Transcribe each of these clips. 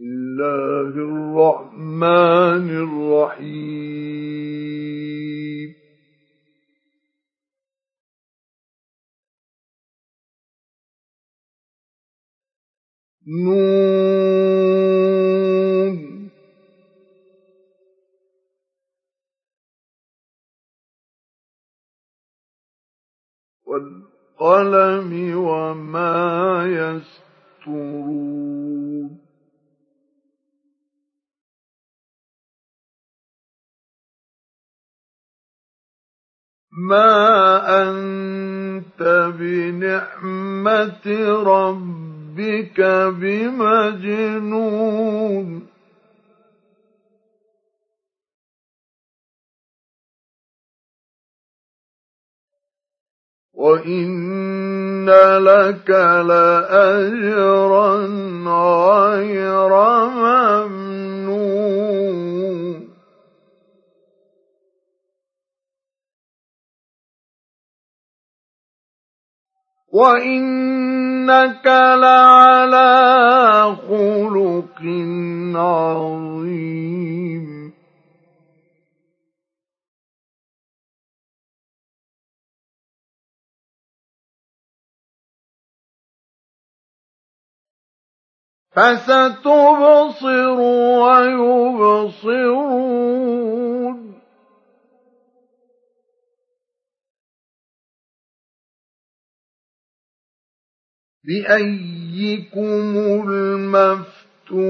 الله الرحمن الرحيم نون والقلم وما يسطرون ما أنت بنعمة ربك بمجنون. وإن لك لأجرا غير ممنون. وإنك لعلى خلق عظيم فستبصر ويبصرون بأيكم المفتون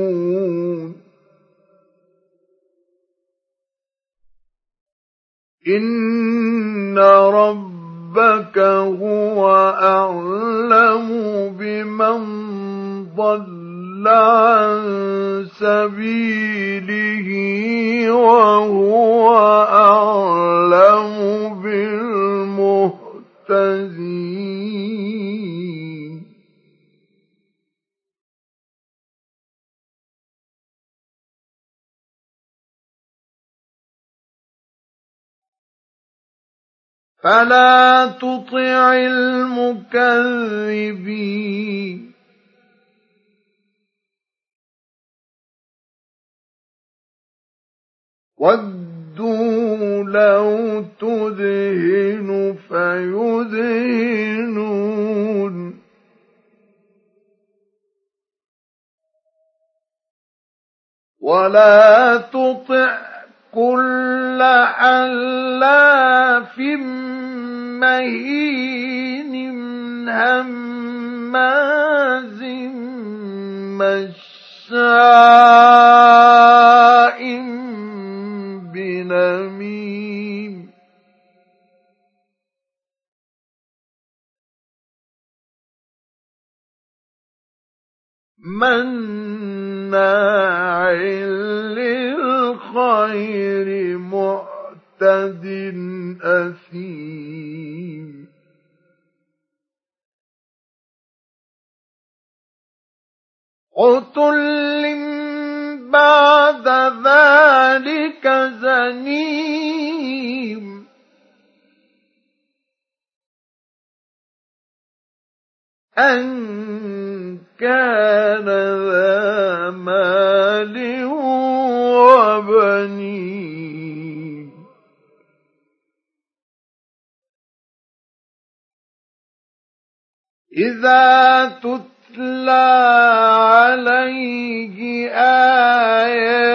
إن ربك هو أعلم بمن ضل عن سبيله وهو أعلم بالمهتدين فلا تطع المكذبين. ودوا لو تدهن فيدهنون. ولا تطع كل حلاف مهين هماز مشاء معتد أثيم. عتل بعد ذلك زنيم. أن كان ذا مال إذا تتلى عليه آياتنا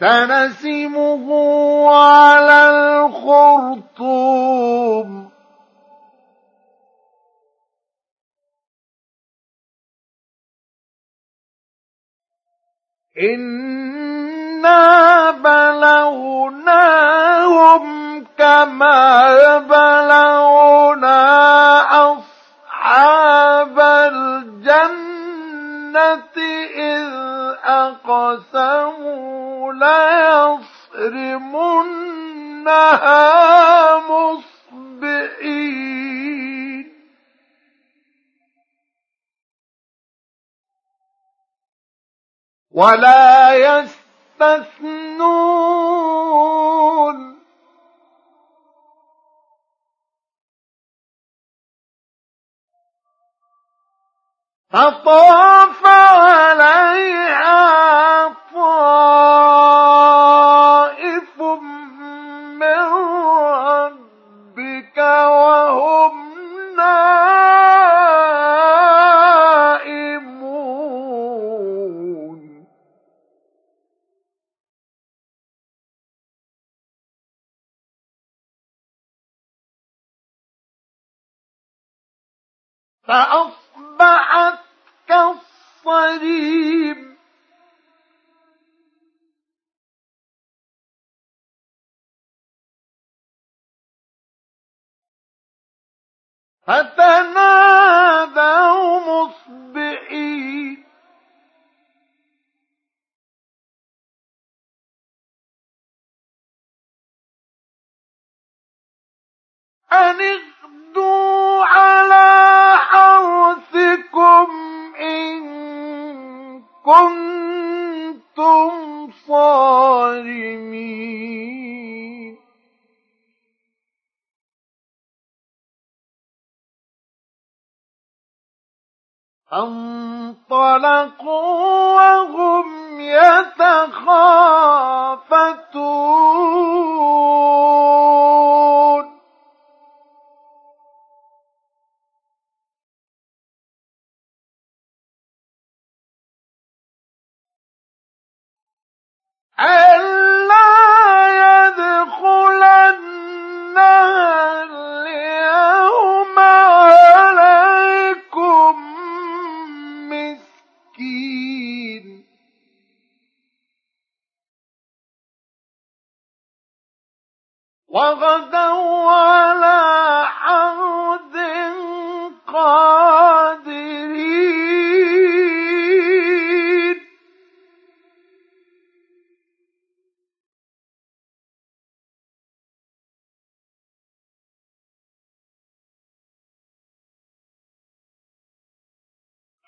سنسمه على الخرطوم. إنا بلوناهم كما بلونا أصحاب الجنة إذ أقسموا ليصرمنها مصبئين. ولا يستثنون. فطاف عليها فتنادوا مصبحين. أن اغدوا على حرثكم إن كنتم صارمين. فانطلقوا وهم يتخافتون. ألا وغدوا على حرد قادرين.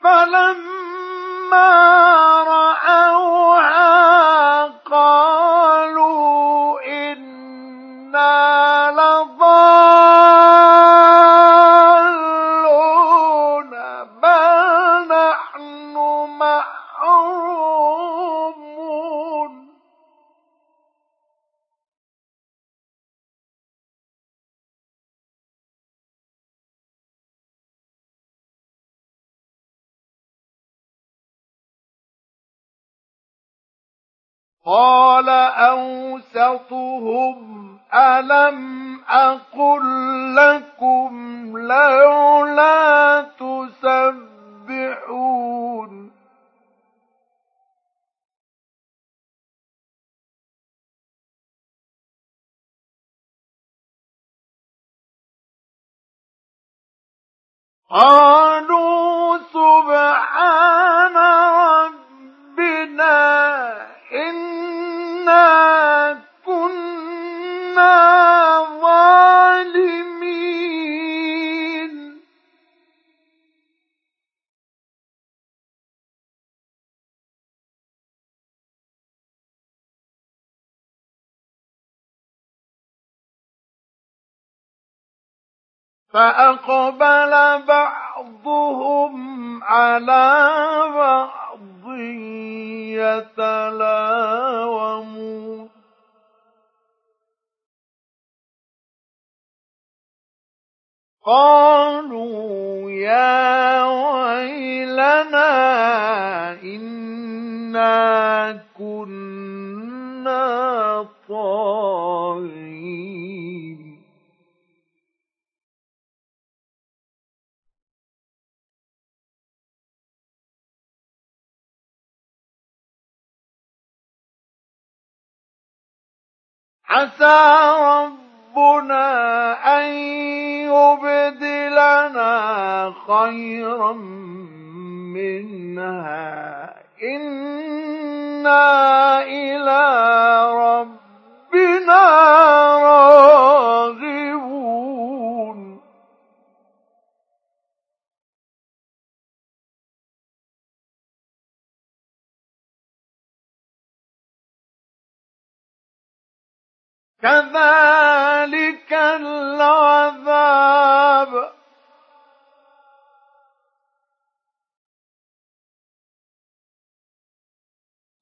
فلما قال أوسطهم ألم أقل لكم لولا تسبحون قالوا فأقبل بعضهم على بعض يتلاومون. قالوا يا ويلنا إنا كنا طاغين. عسى ربنا أن يبدلنا خيرا منها. إنا إلى ربنا كذلك العذاب.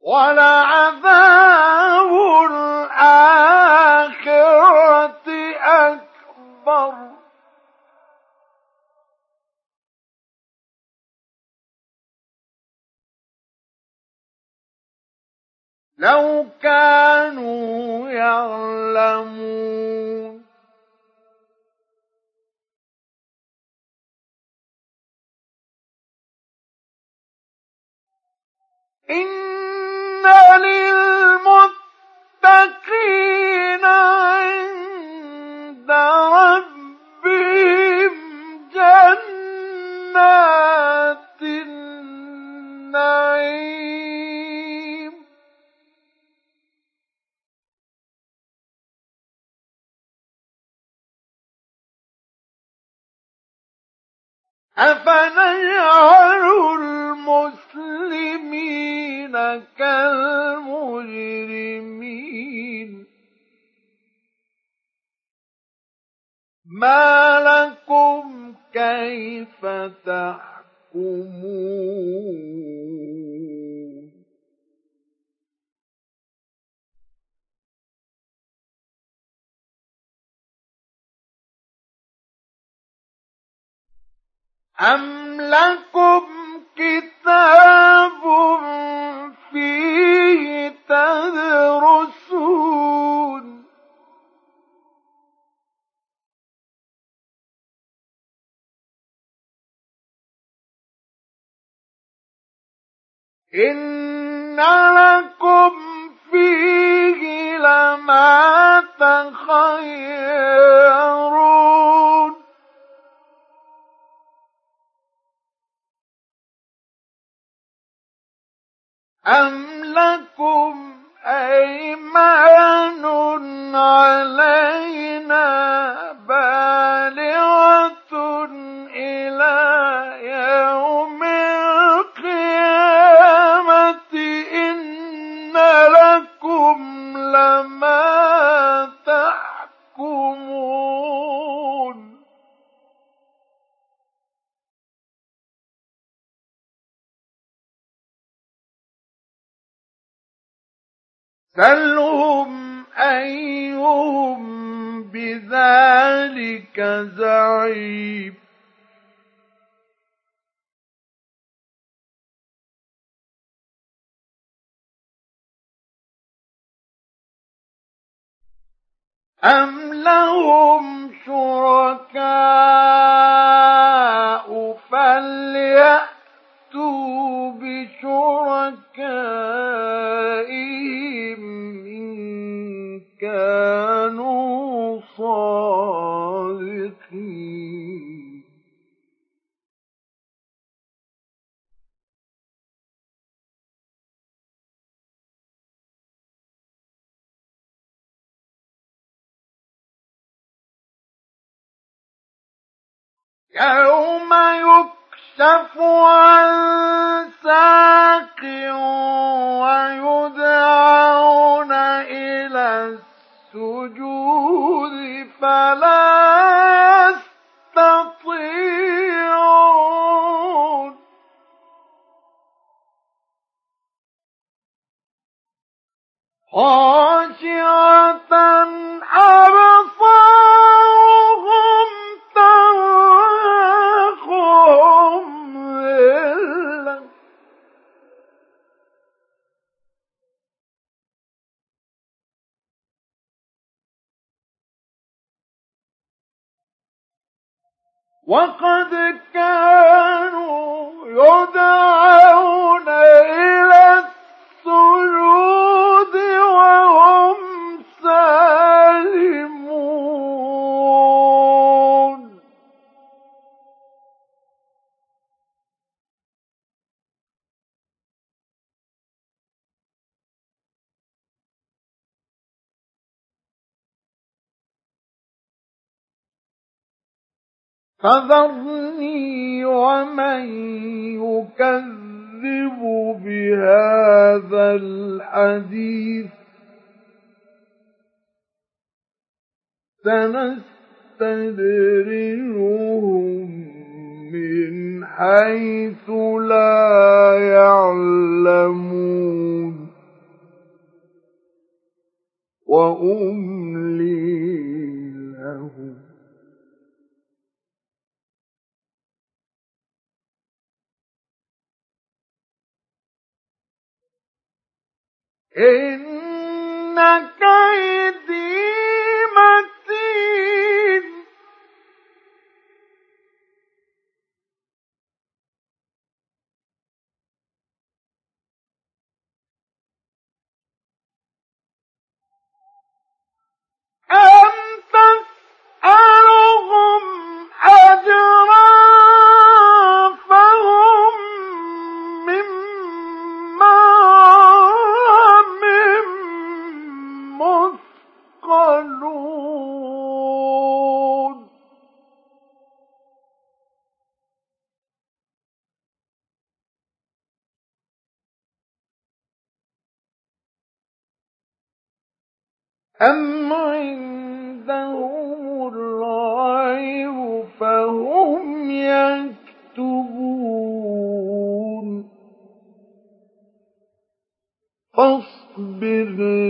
ولعذاب لو كانوا يعلمون. إن أفنجعل المسلمين كالمجرمين ما لكم كيف تحكمون أم لكم كتاب فيه تدرسون إن لكم فيه لما تخيرون أم لكم أيمان علينا؟ أم لهم شركاء يوم يكشف عن ساق ويدعون إلى السجود فلا يستطيعون. خاشعة وقد كانوا يدعون فذرني ومن يكذب بهذا الحديث. سنستدرجهم من حيث لا يعلمون. وأملي إن أم عندهم الغيب فهم يكتبون فاصبر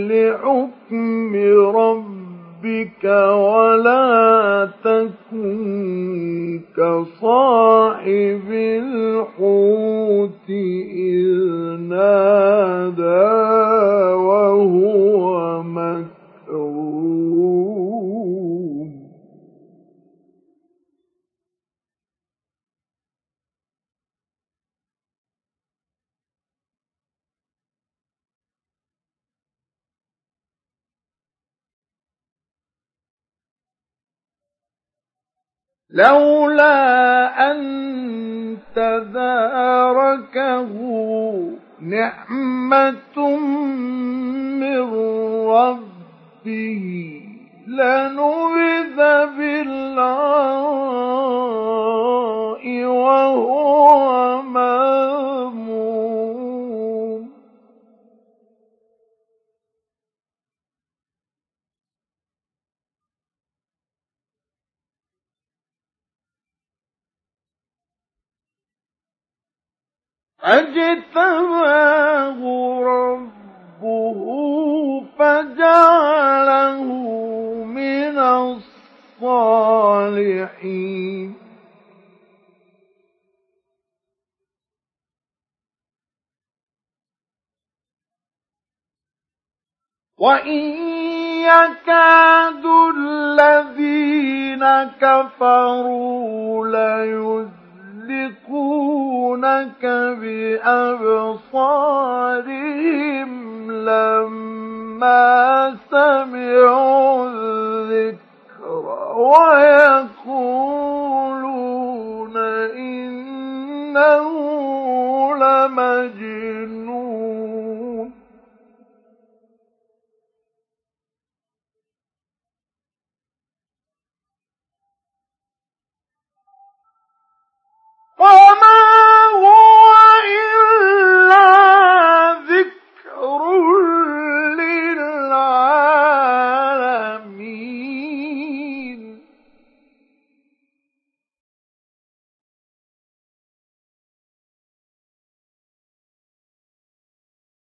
لحكم ربك ولا تكن كصاحب لولا أن تداركه نعمة من ربه لنبذ فاجتباه ربه فجعله من الصالحين. وإن يكاد الذين كفروا يسبقونك بأبصارهم لما سمعوا الذكر ويقولون إنه لمجيد